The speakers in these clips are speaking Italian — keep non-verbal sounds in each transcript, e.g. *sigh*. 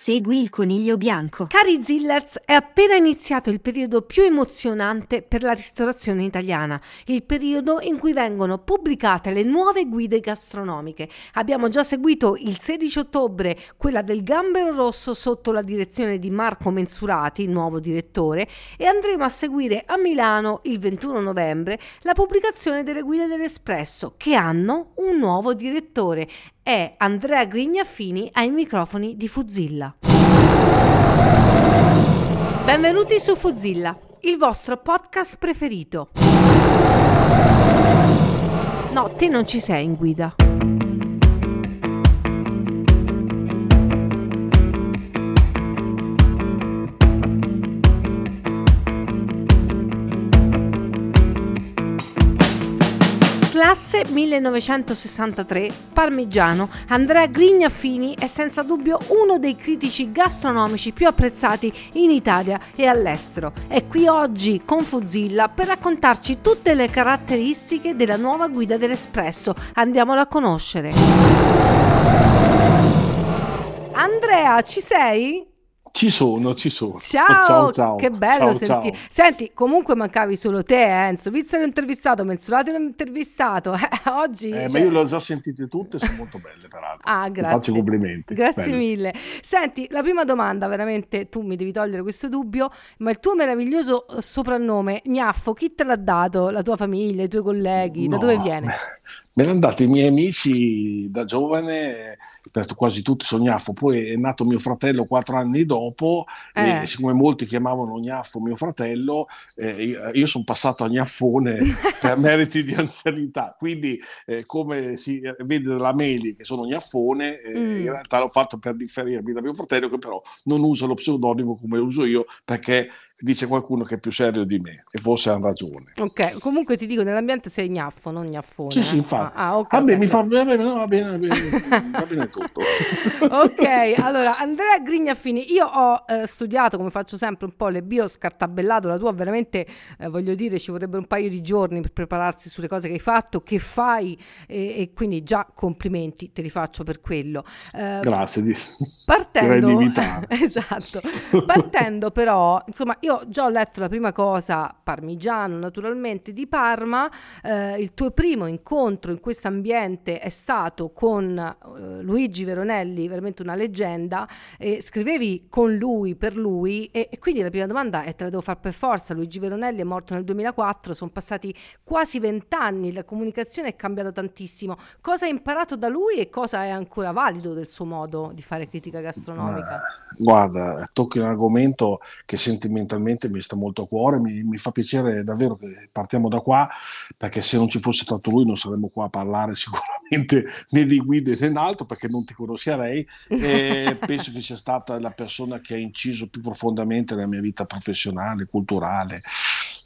Segui il coniglio bianco. Cari Zillers, è appena iniziato il periodo più emozionante per la ristorazione italiana, il periodo in cui vengono pubblicate le nuove guide gastronomiche. Abbiamo già seguito il 16 ottobre quella del Gambero Rosso sotto la direzione di Marco Mensurati, nuovo direttore, e andremo a seguire a Milano il 21 novembre la pubblicazione delle guide dell'Espresso che hanno un nuovo direttore. È Andrea Grignaffini ai microfoni di Fuzilla. Benvenuti su Fuzilla, il vostro podcast preferito. No, te non ci sei in guida. Classe 1963, parmigiano, Andrea Grignaffini è senza dubbio uno dei critici gastronomici più apprezzati in Italia e all'estero. È qui oggi con Fuzilla per raccontarci tutte le caratteristiche della nuova guida dell'Espresso. Andiamola a conoscere. Andrea, ci sei? Ci sono, ci sono. Ciao, ciao, ciao. che bello Ciao, sentire. ciao. Senti, comunque mancavi solo te, eh, Enzo. Vizza l'ho intervistato, Mensurati l'ho intervistato. *laughs* Eh, oggi... Eh, cioè- Ma io le ho già sentite tutte, sono molto belle peraltro. Ah, grazie. faccio i complimenti. Grazie Belle. mille. Senti, la prima domanda, veramente tu mi devi togliere questo dubbio, ma il tuo meraviglioso eh, soprannome, Gnaffo, chi te l'ha dato? La tua famiglia, i tuoi colleghi? Da No, dove viene? Me l'hanno dato i miei amici da giovane, quasi tutti sono Gnaffo. Poi è nato mio fratello quattro anni dopo Eh. e siccome molti chiamavano Gnaffo mio fratello, eh, io, io sono passato a Gnaffone *laughs* per meriti di anzianità. Quindi eh, come si eh, vede dalla Meli che sono Gnaffone, eh, Mm. in realtà l'ho fatto per differirmi da mio fratello che però non usa lo pseudonimo come uso io perché dice qualcuno che è più serio di me e forse hanno ragione. Ok, comunque ti dico, nell'ambiente sei Gnaffo, non Gnaffone. Sì, sì, eh. infatti. Ah, ah, Vabbè, ok. mi fa va bene, va bene, va bene, *laughs* va bene tutto. ok, allora Andrea Grignaffini, io ho eh, studiato come faccio sempre un po' le bio scartabellato, la tua veramente eh, voglio dire ci vorrebbero un paio di giorni per prepararsi sulle cose che hai fatto, che fai e, e quindi già complimenti te li faccio per quello. Eh, Grazie. Di... Partendo, di *laughs* esatto, partendo però, insomma, io già ho letto la prima cosa, parmigiano naturalmente di Parma, eh, il tuo primo incontro in questo ambiente è stato con eh, Luigi Veronelli, veramente una leggenda, e scrivevi con lui, per lui, e, e quindi la prima domanda è te la devo fare per forza, Luigi Veronelli è morto nel 2004, sono passati quasi vent'anni, la comunicazione è cambiata tantissimo, cosa hai imparato da lui e cosa è ancora valido del suo modo di fare critica gastronomica? Guarda, tocchi un argomento che sentimentalmente mi sta molto a cuore, mi, mi fa piacere davvero che partiamo da qua, perché se non ci fosse stato lui non saremmo qua a parlare *laughs* sicuramente né di guide né d'altro, perché non ti conoscerei. E *laughs* penso che sia stata la persona che ha inciso più profondamente nella mia vita professionale, culturale.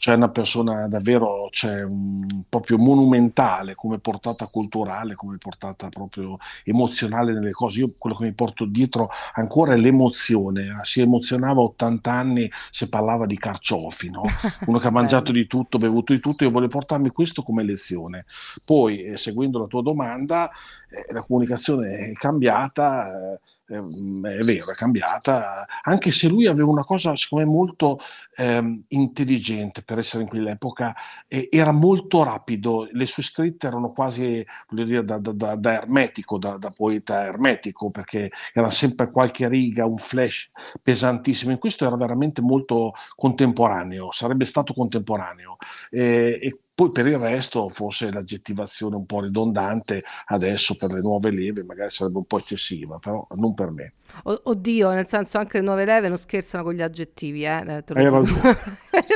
Cioè una persona davvero cioè, un- proprio monumentale come portata culturale, come portata proprio emozionale nelle cose. Io quello che mi porto dietro ancora è l'emozione. Si emozionava a 80 anni se parlava di carciofi, no? *laughs* Uno che ha mangiato di tutto, bevuto di tutto, io voglio portarmi questo come lezione. Poi, eh, seguendo la tua domanda, eh, la comunicazione è cambiata, eh, ehm, è vero, è cambiata, anche se lui aveva una cosa, secondo me, molto ehm, intelligente per essere in quell'epoca, e era molto rapido, le sue scritte erano quasi, voglio dire, da, da, da, ermetico, da, poeta ermetico, perché era sempre qualche riga, un flash pesantissimo, in questo era veramente molto contemporaneo, sarebbe stato contemporaneo. E poi per il resto forse l'aggettivazione un po' ridondante adesso per le nuove leve magari sarebbe un po' eccessiva, però non per me. Oddio, nel senso anche le nuove leve non scherzano con gli aggettivi, eh? eh *laughs* hai ragione.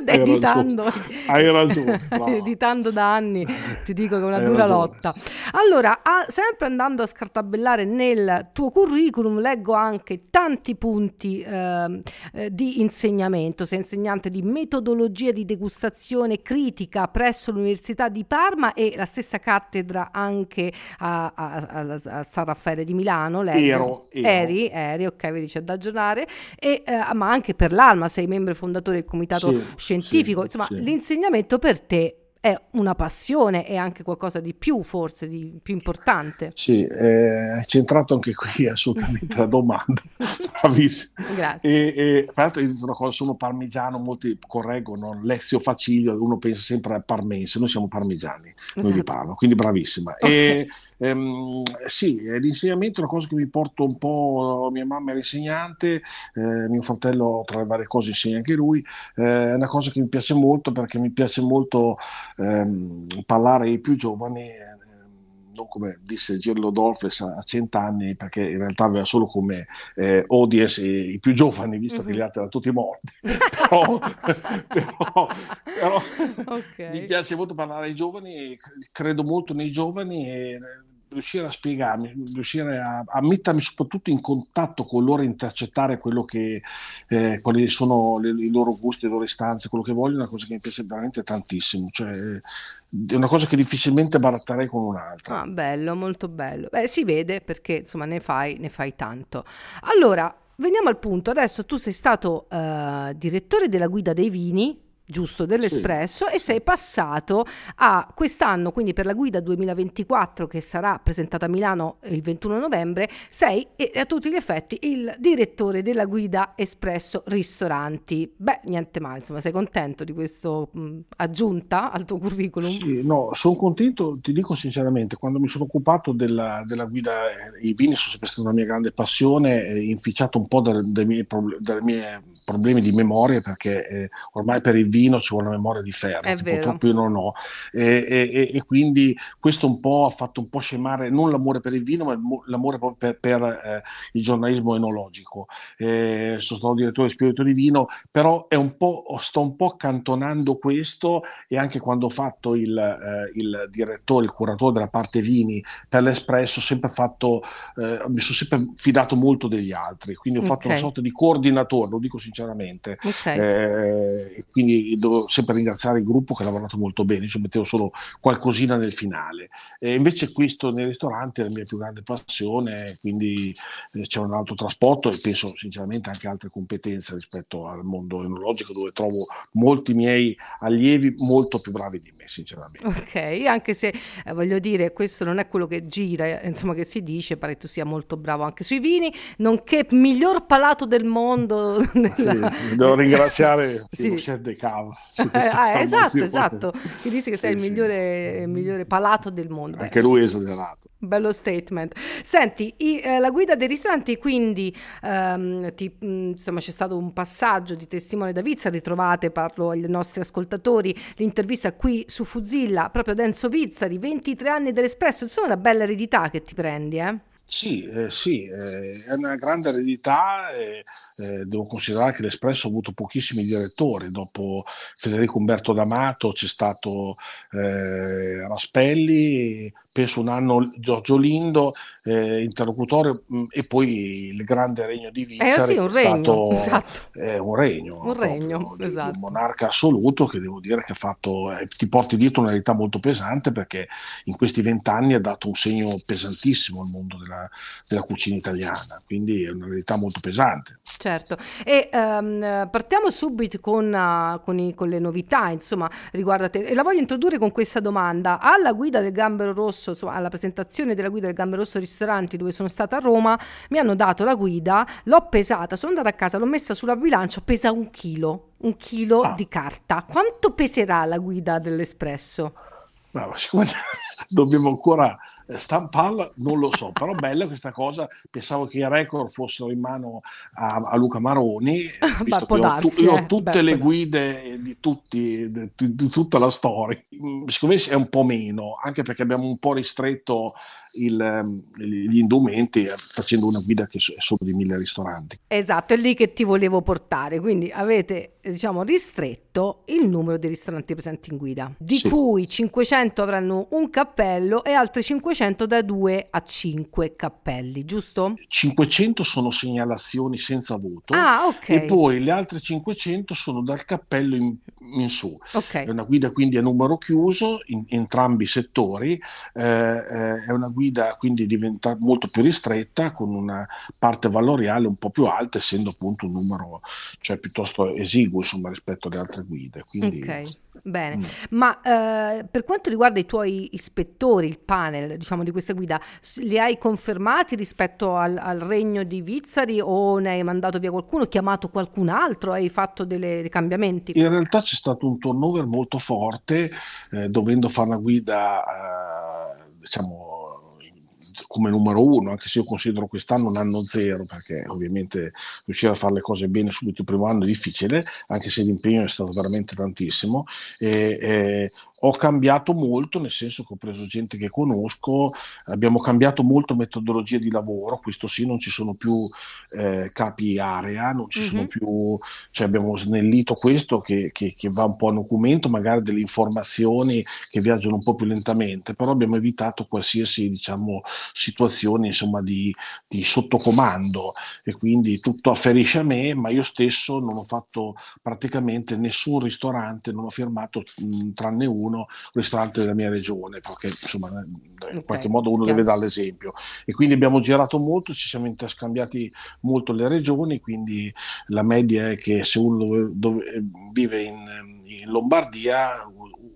editando, hai ragione. *laughs* editando da anni, ti dico che è una Hai dura ragione. lotta. Allora, a, sempre andando a scartabellare nel tuo curriculum, leggo anche tanti punti eh, eh, di insegnamento. Sei insegnante di metodologia di degustazione critica presso l'Università di Parma e la stessa cattedra anche a, a, a, a San Raffaele di Milano. Ero, ero. Eri, eri, ok, vi dice da aggiornare, e, eh, ma anche per l'Alma sei membro fondatore del comitato sì, scientifico. Sì, Insomma, sì. l'insegnamento per te è una passione e anche qualcosa di più, forse, di più importante. Sì, eh, hai centrato anche qui assolutamente la domanda. *laughs* Bravissimo. Grazie. E, e, tra l'altro io dico una cosa, sono parmigiano, molti correggono, Lezio Faciglio, uno pensa sempre a parmense, noi siamo parmigiani, esatto. noi vi parlo, quindi bravissima. Okay. E, *laughs* Ehm, sì, l'insegnamento è una cosa che mi porto un po', mia mamma era insegnante, eh, mio fratello tra le varie cose insegna anche lui, eh, è una cosa che mi piace molto perché mi piace molto ehm, parlare ai più giovani ehm, non come disse Girlo Dolfes a cent'anni, perché in realtà aveva solo come eh, audience i, i, più giovani, visto mm-hmm. che gli altri erano tutti morti. *laughs* però, però, però okay. mi piace molto parlare ai giovani, credo molto nei giovani e riuscire a spiegarmi, riuscire a, a, mettermi soprattutto in contatto con loro, intercettare quello che, eh, quali sono le, i loro gusti, le loro istanze, quello che vogliono, è una cosa che mi piace veramente tantissimo. Cioè, è una cosa che difficilmente baratterei con un'altra. Ah, bello, molto bello. Beh, si vede perché insomma ne fai, ne fai tanto. Allora, veniamo al punto. Adesso tu sei stato uh, direttore della guida dei vini giusto dell'Espresso sì. e sei passato a quest'anno, quindi per la guida 2024 che sarà presentata a Milano il 21 novembre, sei a tutti gli effetti il direttore della guida Espresso Ristoranti. Beh, niente male, insomma, sei contento di questa aggiunta al tuo curriculum? Sì, no, sono contento, ti dico sinceramente, quando mi sono occupato della, della guida, eh, i vini sono sempre stata una mia grande passione, eh, inficiato un po' dai miei, miei, problemi di memoria perché eh, ormai per i vini vino ci vuole una memoria di ferro, che purtroppo io non ho. E, e, e, quindi questo un po' ha fatto un po' scemare non l'amore per il vino, ma l'amore proprio per, per eh, il giornalismo enologico. Eh, sono stato direttore di spirito di vino, però un sto un po' accantonando questo e anche quando ho fatto il, eh, il direttore, il curatore della parte vini per l'Espresso, sempre fatto, eh, mi sono sempre fidato molto degli altri, quindi ho fatto okay. una sorta di coordinatore, lo dico sinceramente. Okay. Eh, quindi devo sempre ringraziare il gruppo che ha lavorato molto bene, ci mettevo solo qualcosina nel finale. E invece questo nei ristoranti è la mia più grande passione, quindi eh, c'è un altro trasporto e penso sinceramente anche altre competenze rispetto al mondo enologico dove trovo molti miei allievi molto più bravi di me sinceramente. Ok, anche se eh, voglio dire, questo non è quello che gira, eh, insomma, che si dice, pare tu sia molto bravo anche sui vini, nonché miglior palato del mondo. *laughs* Nella... Sì, devo *laughs* ringraziare sì. Chef De Cava. ah, esatto, esatto, *laughs* che dice che sì, sei il migliore, il migliore, palato del mondo. Anche Beh. lui è esagerato. Bello statement. Senti, i, eh, la guida dei ristoranti, quindi ehm, ti, mh, mm, insomma, c'è stato un passaggio di testimone da Vizza, ritrovate, parlo ai nostri ascoltatori, l'intervista qui su Fuzilla, proprio da Enzo Vizzari, 23 anni dell'Espresso, insomma una bella eredità che ti prendi, eh? Sì, eh, sì eh, è una grande eredità. Eh, devo considerare che l'Espresso ha avuto pochissimi direttori. Dopo Federico Umberto D'Amato c'è stato eh, Raspelli, penso un anno Giorgio Lindo, eh, interlocutore, mh, mm, e poi il grande regno di Vizzari, eh sì, un che regno, stato esatto. eh, un regno, un, regno esatto. un monarca assoluto che devo dire che ha fatto, eh, ti porti dietro un'eredità molto pesante perché in questi vent'anni ha dato un segno pesantissimo al mondo della, della cucina italiana, quindi è un'eredità molto pesante. Certo, e um, partiamo subito con, uh, con, i, con, le novità, insomma, riguardo a te. E la voglio introdurre con questa domanda. Alla guida del Gambero Rosso Rosso, insomma, alla presentazione della guida del Gambe Rosso Ristoranti dove sono stata a Roma, mi hanno dato la guida, l'ho pesata, sono andata a casa, l'ho messa sulla bilancia, pesa un chilo, un chilo Ah. di carta. Quanto peserà la guida dell'Espresso? Siccome *laughs* dobbiamo ancora stamparla, non lo so, però bella questa cosa. Pensavo che i record fossero in mano a, a Luca Maroni, *laughs* visto può che ho, tu- darsi, io ho eh. tutte Beh, le guide di, tutti, di, di tutta la storia. Secondo me è un po' meno, anche perché abbiamo un po' ristretto il, ehm, gli indumenti eh, facendo una guida che è solo di mille ristoranti. Esatto, è lì che ti volevo portare. Quindi avete, eh, diciamo, ristretto il numero di ristoranti presenti in guida, di Sì. cui 500 avranno un cappello e altri 500 da 2 a 5 cappelli, giusto? 500 sono segnalazioni senza voto Ah, ok. e poi le altre 500 sono dal cappello in, in su. Ok. È una guida quindi a numero chiuso in entrambi i settori, eh, eh, è una guida quindi diventa molto più ristretta con una parte valoriale un po' più alta essendo appunto un numero cioè, piuttosto esiguo insomma, rispetto alle altre guide. Quindi, Ok, bene. Mm. Ma eh, per quanto riguarda i tuoi ispettori, il panel, diciamo, di questa guida, li hai confermati rispetto al, al regno di Vizzari o ne hai mandato via qualcuno, chiamato qualcun altro, hai fatto delle- dei cambiamenti? In realtà c'è stato un turnover molto forte, eh, dovendo fare una guida, eh, diciamo, come numero uno, anche se io considero quest'anno un anno zero, perché ovviamente riuscire a fare le cose bene subito il primo anno è difficile, anche se l'impegno è stato veramente tantissimo. E, e ho cambiato molto, nel senso che ho preso gente che conosco, abbiamo cambiato molto metodologia di lavoro, questo sì, non ci sono più eh, capi area, non ci sono Mhm. più, cioè abbiamo snellito questo che, che- che va un po' a documento, magari delle informazioni che viaggiano un po' più lentamente, però abbiamo evitato qualsiasi diciamo, situazione insomma, di, di sottocomando e quindi tutto afferisce a me, ma io stesso non ho fatto praticamente nessun ristorante, non ho firmato mh, tranne uno, un ristorante della mia regione, perché insomma in Ok, qualche modo uno chiaro. deve dare l'esempio. E quindi abbiamo girato molto, ci siamo interscambiati molto le regioni, quindi la media è che se uno dove- dove- vive in, in Lombardia,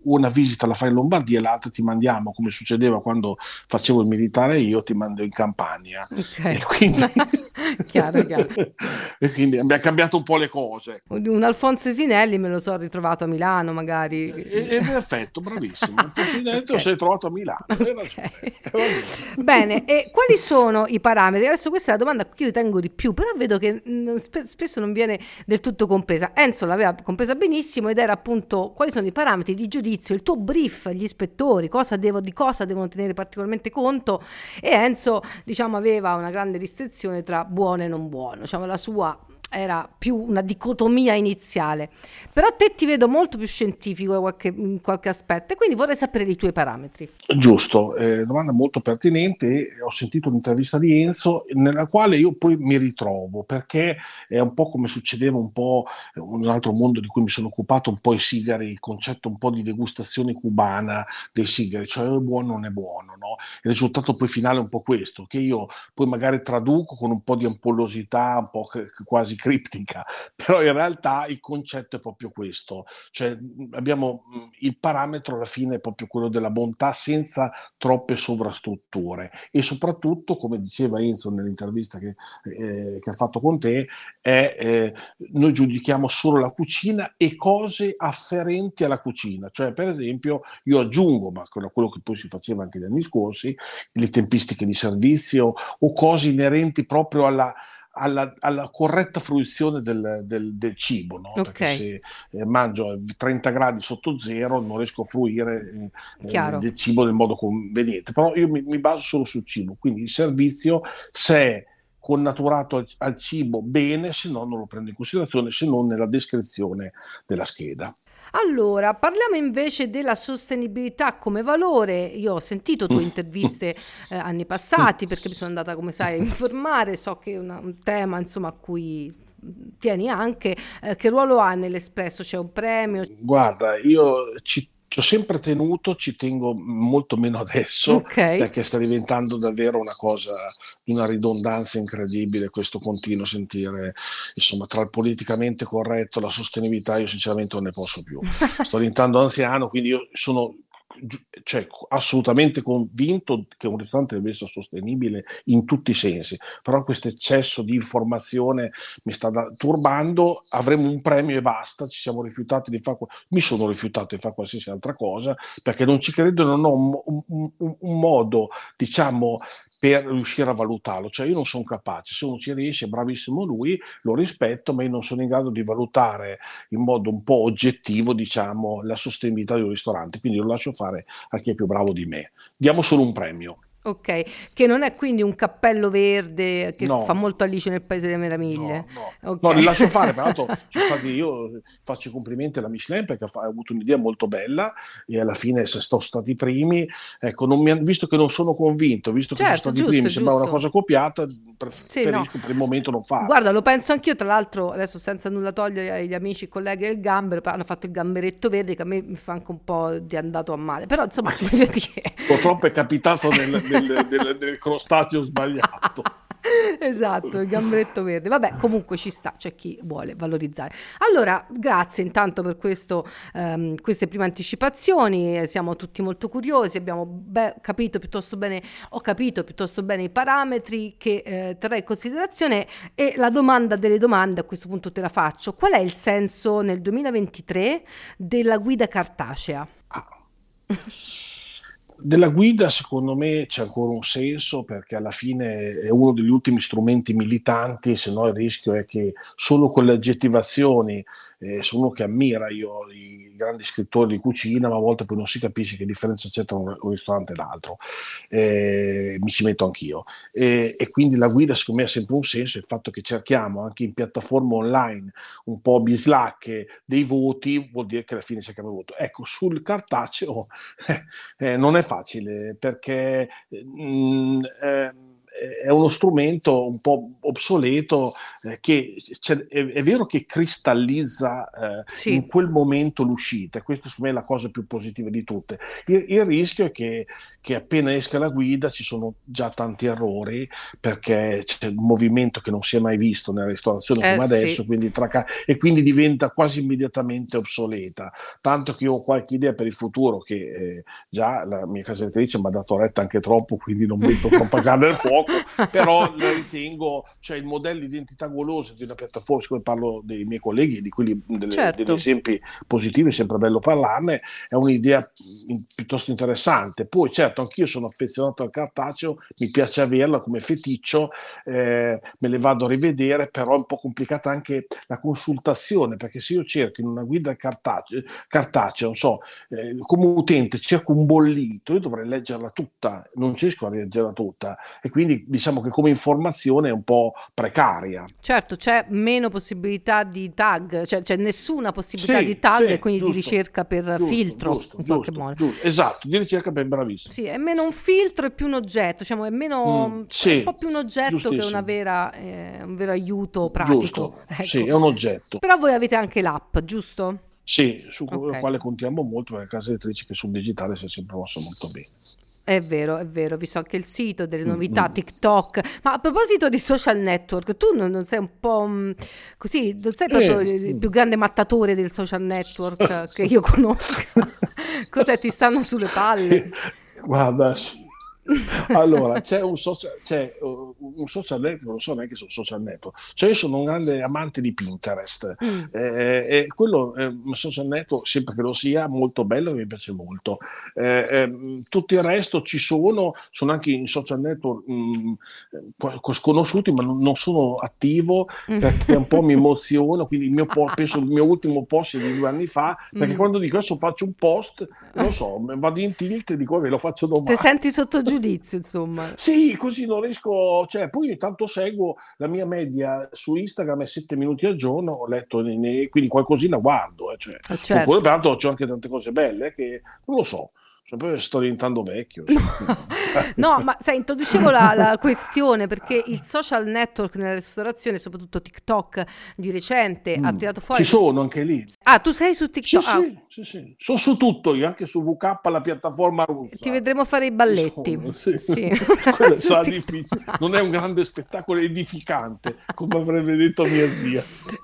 una visita la fai in Lombardia e l'altra ti mandiamo, come succedeva quando facevo il militare io, ti mando in Campania. Ok. E quindi, *laughs* Chiaro, chiaro. *laughs* e quindi abbiamo cambiato un po' le cose. Un Alfonso Esinelli me lo so ritrovato a Milano, magari. E, e perfetto, bravissimo. *laughs* Il Presidente lo Ok. sei trovato a Milano. hai ragione. Ok. Va bene. E quali sono i parametri? Adesso questa è la domanda cui io tengo di più, però vedo che mm, spe- spesso non viene del tutto compresa. Enzo l'aveva compresa benissimo ed era appunto quali sono i parametri di giudizio, il tuo brief agli ispettori, cosa devo- di cosa devono tenere particolarmente conto? E Enzo diciamo aveva una grande restrizione tra buono e non buono, diciamo la sua era più una dicotomia iniziale. Però te ti vedo molto più scientifico in qualche, in qualche aspetto e quindi vorrei sapere i tuoi parametri. Giusto, eh, domanda molto pertinente. Ho sentito un'intervista di Enzo nella quale io poi mi ritrovo perché è un po' come succedeva un po' un altro mondo di cui mi sono occupato, un po' i sigari, il concetto un po' di degustazione cubana dei sigari, cioè è buono o non è buono, no? Il risultato poi finale è un po' questo, che io poi magari traduco con un po' di ampollosità, un po' che- quasi criptica, *laughs* però in realtà il concetto è proprio questo, cioè mh, abbiamo mh, il parametro alla fine è proprio quello della bontà senza troppe sovrastrutture. E soprattutto, come diceva Enzo nell'intervista che, eh, che ha fatto con te, è, eh, noi giudichiamo solo la cucina e cose afferenti alla cucina, cioè per esempio io aggiungo, ma quello che poi si faceva anche negli anni scorsi, le tempistiche di servizio o cose inerenti proprio alla alla, alla corretta fruizione del, del- del cibo, no? perché Ok. se eh, mangio a 30 gradi sotto zero non riesco a fruire eh, Chiaro. del cibo nel modo conveniente, però io mi, mi baso solo sul cibo, quindi il servizio se è connaturato al, al cibo bene, se no non lo prendo in considerazione, se non nella descrizione della scheda. Allora, parliamo invece della sostenibilità come valore. Io ho sentito tue Mm. interviste *laughs* eh, anni passati perché mi sono andata, come sai, a informare. So che è una- un tema, insomma, a cui tieni anche. Eh, che ruolo ha nell'Espresso? C'è un premio? Guarda, io ci, ci ho sempre tenuto, ci tengo molto meno adesso, Ok. perché sta diventando davvero una cosa una ridondanza incredibile questo continuo sentire, insomma, tra il politicamente corretto e la sostenibilità, io sinceramente non ne posso più. *laughs* Sto diventando anziano, quindi io sono cioè, assolutamente convinto che un ristorante deve essere sostenibile in tutti i sensi, però questo eccesso di informazione mi sta da- turbando, avremo un premio e basta, ci siamo rifiutati di fare, mi sono rifiutato di fare qualsiasi altra cosa perché non ci credo, non ho un, un, un, un modo, diciamo, per riuscire a valutarlo, cioè io non sono capace, se uno ci riesce, bravissimo lui, lo rispetto, ma io non sono in grado di valutare in modo un po' oggettivo, diciamo, la sostenibilità di un ristorante, quindi lo lascio fare a chi è più bravo di me. Diamo solo un premio. Ok, che non è quindi un cappello verde che No. fa molto Alice nel Paese delle Meraviglie. No, Ok. No, li lascio fare, peraltro che io faccio i complimenti alla Michelin perché ha avuto un'idea molto bella e alla fine se sono stati i primi, ecco, non mi visto che non sono convinto, visto che Certo, sono stati i giusto, primi, sembrava una giusto. cosa copiata, preferisco no. per il momento non farlo. Guarda, lo penso anch'io, tra l'altro, adesso senza nulla togliere agli amici e colleghi del gambero, hanno fatto il gamberetto verde che a me mi fa anche un po' di andato a male. Però insomma, *laughs* voglio dire, Purtroppo è capitato nel, nel- nel- nel crostaceo sbagliato. *laughs* esatto, il gamberetto verde. Vabbè, comunque ci sta, c'è chi vuole valorizzare. Allora, grazie intanto per questo, ehm, queste prime anticipazioni, siamo tutti molto curiosi, abbiamo be- capito piuttosto bene, ho capito piuttosto bene i parametri che eh, terrei in considerazione e la domanda delle domande a questo punto te la faccio. Qual è il senso nel 2023 della guida cartacea? *laughs* Della guida, secondo me, c'è ancora un senso perché alla fine è uno degli ultimi strumenti militanti, se no il rischio è che solo con le aggettivazioni, eh, sono uno che ammira io i grandi scrittori di cucina, ma a volte poi non si capisce che differenza c'è tra un, un ristorante e l'altro. Eh, mi ci metto anch'io. E, e quindi la guida, secondo me, ha sempre un senso. Il fatto che cerchiamo anche in piattaforma online un po' bislacche dei voti vuol dire che alla fine si cambia voto. Ecco, sul cartaceo *laughs* eh, non è facile perché mm, eh, è uno strumento un po' obsoleto eh, che è, è vero che cristallizza eh, Sì. in quel momento l'uscita, questa secondo me è la cosa più positiva di tutte. Il, il rischio è che, che appena esca la guida ci sono già tanti errori perché c'è un movimento che non si è mai visto nella ristorazione Eh, come sì. adesso, quindi tra ca- e quindi diventa quasi immediatamente obsoleta. Tanto che io ho qualche idea per il futuro che eh, già la mia casa editrice mi ha dato retta anche troppo, quindi non metto troppa carne al *laughs* fuoco, *laughs* però la ritengo, cioè il modello identità golosa di una piattaforma, siccome parlo dei miei colleghi e di quelli, delle- Certo. degli esempi positivi, è sempre bello parlarne, è un'idea in- piuttosto interessante. Poi certo, anch'io sono affezionato al cartaceo, mi piace averla come feticcio, eh, me le vado a rivedere, però è un po' complicata anche la consultazione, perché se io cerco in una guida cartaceo, cartaceo non so, eh, come utente cerco un bollito, io dovrei leggerla tutta, non riesco a leggerla tutta e quindi diciamo che come informazione è un po' precaria. Certo, c'è meno possibilità di tag, cioè c'è nessuna possibilità Sì, di tag sì, e quindi giusto, di ricerca per giusto, filtro giusto, in qualche modo. esatto, di ricerca ben bravissimo. Sì, è meno un filtro e più un oggetto, diciamo, è meno Mm, è sì, un po' più un oggetto che una vera, eh, un vero aiuto pratico. Giusto, ecco. sì, è un oggetto. Però voi avete anche l'app, giusto? Sì, su Ok. la quale contiamo molto perché casa editrice che sul digitale si è sempre mossa molto bene. È vero, è vero, ho visto anche il sito, delle Mm, novità, mm. TikTok. Ma a proposito di social network, tu non, non sei un po' mm, così, non sei proprio Eh, il, più grande mattatore del social network *laughs* che io conosca. *laughs* Cos'è, ti stanno sulle palle? Guarda, sì. *laughs* Allora, c'è un social, c'è, uh, un social network, non so neanche se è un social network, cioè io sono un grande amante di Pinterest, Mm. eh, e quello è un social network, sempre che lo sia, molto bello e mi piace molto. Eh, ehm, tutto il resto ci sono, sono anche in social network mh, eh, sconosciuti, ma non, non sono attivo Mm. perché un po' mi emoziono, quindi il mio po- *laughs* penso il mio ultimo post è di due anni fa, perché Mm. quando dico adesso faccio un post, non so, vado in tilt e dico ve lo faccio domani. Ti senti sotto *laughs* giudizio, insomma. Sì, così non riesco, cioè, poi ogni tanto seguo la mia media su Instagram è 7 minuti al giorno, ho letto, ne- ne- quindi qualcosina guardo, eh, cioè. Eh, certo. Oppure, peraltro c'ho anche tante cose belle che non lo so, sto diventando vecchio. *laughs* No, ma sai, introducevo la, la questione perché il social network nella ristorazione, soprattutto TikTok di recente, ha Mm. tirato fuori. Ci sono anche lì. Ah, tu sei su Sì, TikTok? Ah, sì, sì, sì. Sono su tutto io, anche su VK, la piattaforma russa. ti vedremo fare i balletti. Sono, sì. Sì. *laughs* *laughs* Sarà difficile. Non è un grande spettacolo edificante, come avrebbe detto mia zia.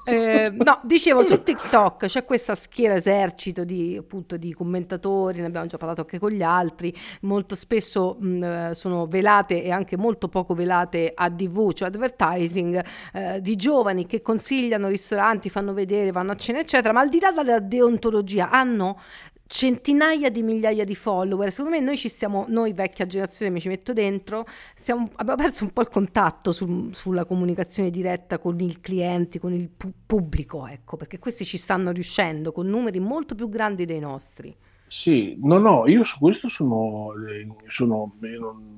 Eh, no, dicevo su TikTok c'è questa schiera esercito di, appunto, di commentatori, ne abbiamo già parlato anche anche con gli altri, molto spesso mh, eh, sono velate e anche molto poco velate ADV, cioè advertising, eh, di giovani che consigliano ristoranti, fanno vedere, vanno a cena, eccetera, ma al di là della deontologia hanno centinaia di migliaia di follower. Secondo me noi ci stiamo, noi vecchia generazione, mi ci metto dentro, siamo, abbiamo perso un po' il contatto su, sulla comunicazione diretta con i clienti, con il pu- pubblico, ecco, perché questi ci stanno riuscendo con numeri molto più grandi dei nostri. Sì, no, no, io su questo sono, eh, sono, non,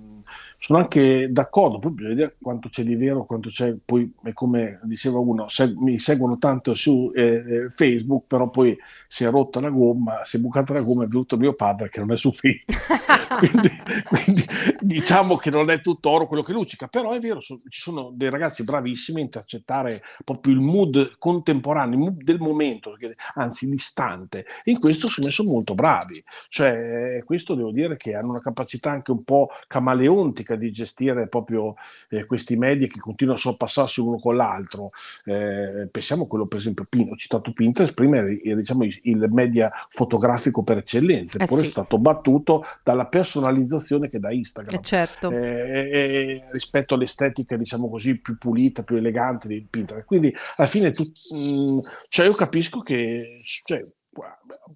sono anche d'accordo, poi bisogna vedere quanto c'è di vero, quanto c'è, poi come diceva uno, se, mi seguono tanto su eh, eh, Facebook, però poi si è rotta la gomma, si è bucata la gomma, è venuto mio padre che non è su Facebook, *laughs* quindi, quindi, diciamo che non è tutto oro quello che luccica, però è vero, so, ci sono dei ragazzi bravissimi a intercettare proprio il mood contemporaneo, il mood del momento, anzi distante, in questo sono messo molto bravi, cioè questo devo dire che hanno una capacità anche un po' camaleontica di gestire proprio eh, questi media che continuano a sorpassarsi uno con l'altro, eh, pensiamo a quello per esempio, Pino, citato Pinterest, prima era diciamo, il media fotografico per eccellenza, eppure eh sì. è stato battuto dalla personalizzazione che da Instagram. Eh certo. eh, rispetto all'estetica, diciamo così, più pulita, più elegante di Pinterest. Quindi alla fine tu, mh, mm, cioè io capisco che cioè,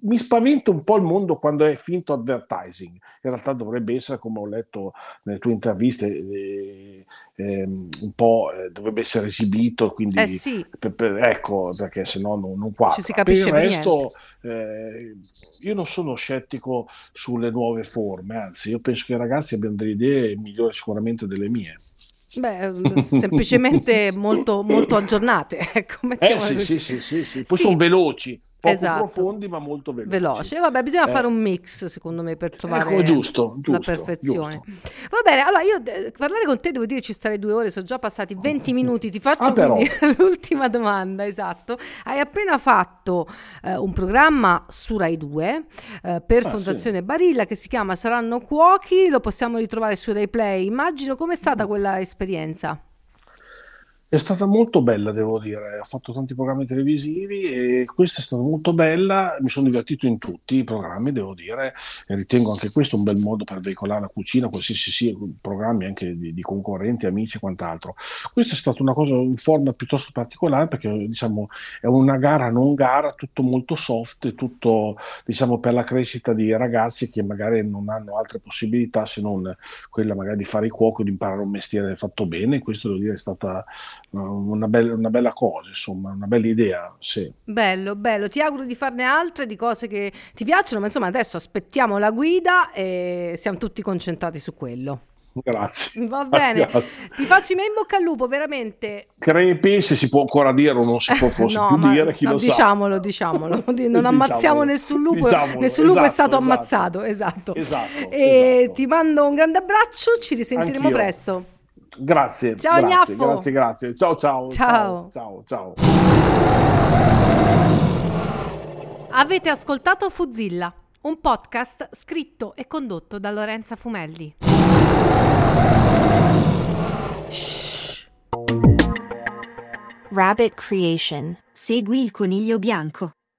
mi spaventa un po' il mondo quando è finto advertising. In realtà dovrebbe essere, come ho letto nelle tue interviste, eh, eh, un po' eh, dovrebbe essere esibito, quindi eh sì. per, per, ecco, perché se no non, non quadra. Ci si capisce per il resto, eh, io non sono scettico sulle nuove forme, anzi, io penso che i ragazzi abbiano delle idee migliori sicuramente delle mie. Beh, semplicemente *laughs* molto, molto aggiornate. *laughs* Ecco, eh sì, sì, sì, sì, sì, Poi sono veloci poco esatto. profondi ma molto veloci. Veloce. Vabbè, bisogna eh. fare un mix secondo me per trovare ecco, giusto, giusto, la perfezione. Giusto. Va bene, allora io eh, parlare con te devo dire ci starei due ore, sono già passati 20 *laughs* minuti, ti faccio ah, quindi *laughs* l'ultima domanda, esatto. Hai appena fatto eh, un programma su Rai 2 eh, per ah, Fondazione sì. Barilla che si chiama Saranno Cuochi, lo possiamo ritrovare su Rai Play. Immagino com'è stata quella esperienza? È stata molto bella, devo dire. Ho fatto tanti programmi televisivi e questa è stata molto bella. Mi sono divertito in tutti i programmi, devo dire, e ritengo anche questo un bel modo per veicolare la cucina, qualsiasi sia programmi anche di, di concorrenti, amici e quant'altro. Questa è stata una cosa in forma piuttosto particolare perché diciamo è una gara non gara, tutto molto soft, tutto diciamo per la crescita di ragazzi che magari non hanno altre possibilità se non quella magari di fare il cuoco, di imparare un mestiere fatto bene. Questo devo dire è stata una bella, una bella cosa, insomma, una bella idea. Sì. Bello, bello. Ti auguro di farne altre di cose che ti piacciono, ma insomma adesso aspettiamo la guida e siamo tutti concentrati su quello. Grazie. Va bene, *laughs* Grazie. ti faccio i miei in bocca al lupo, veramente. Crepi, se si può ancora dire o non si può *laughs* forse no, più dire, chi no, lo diciamolo, sa. Diciamolo, diciamolo. *laughs* Non ammazziamo nessun lupo, diciamolo, nessun lupo esatto, è stato esatto. ammazzato, esatto. Esatto, e esatto. ti mando un grande abbraccio, ci risentiremo Anch'io. presto. Grazie. Ciao grazie, Gnaffo. grazie, grazie. Ciao, ciao. Ciao. Ciao, ciao. Avete ascoltato Fuzilla, un podcast scritto e condotto da Lorenza Fumelli. Shh. Rabbit Creation. Segui il coniglio bianco.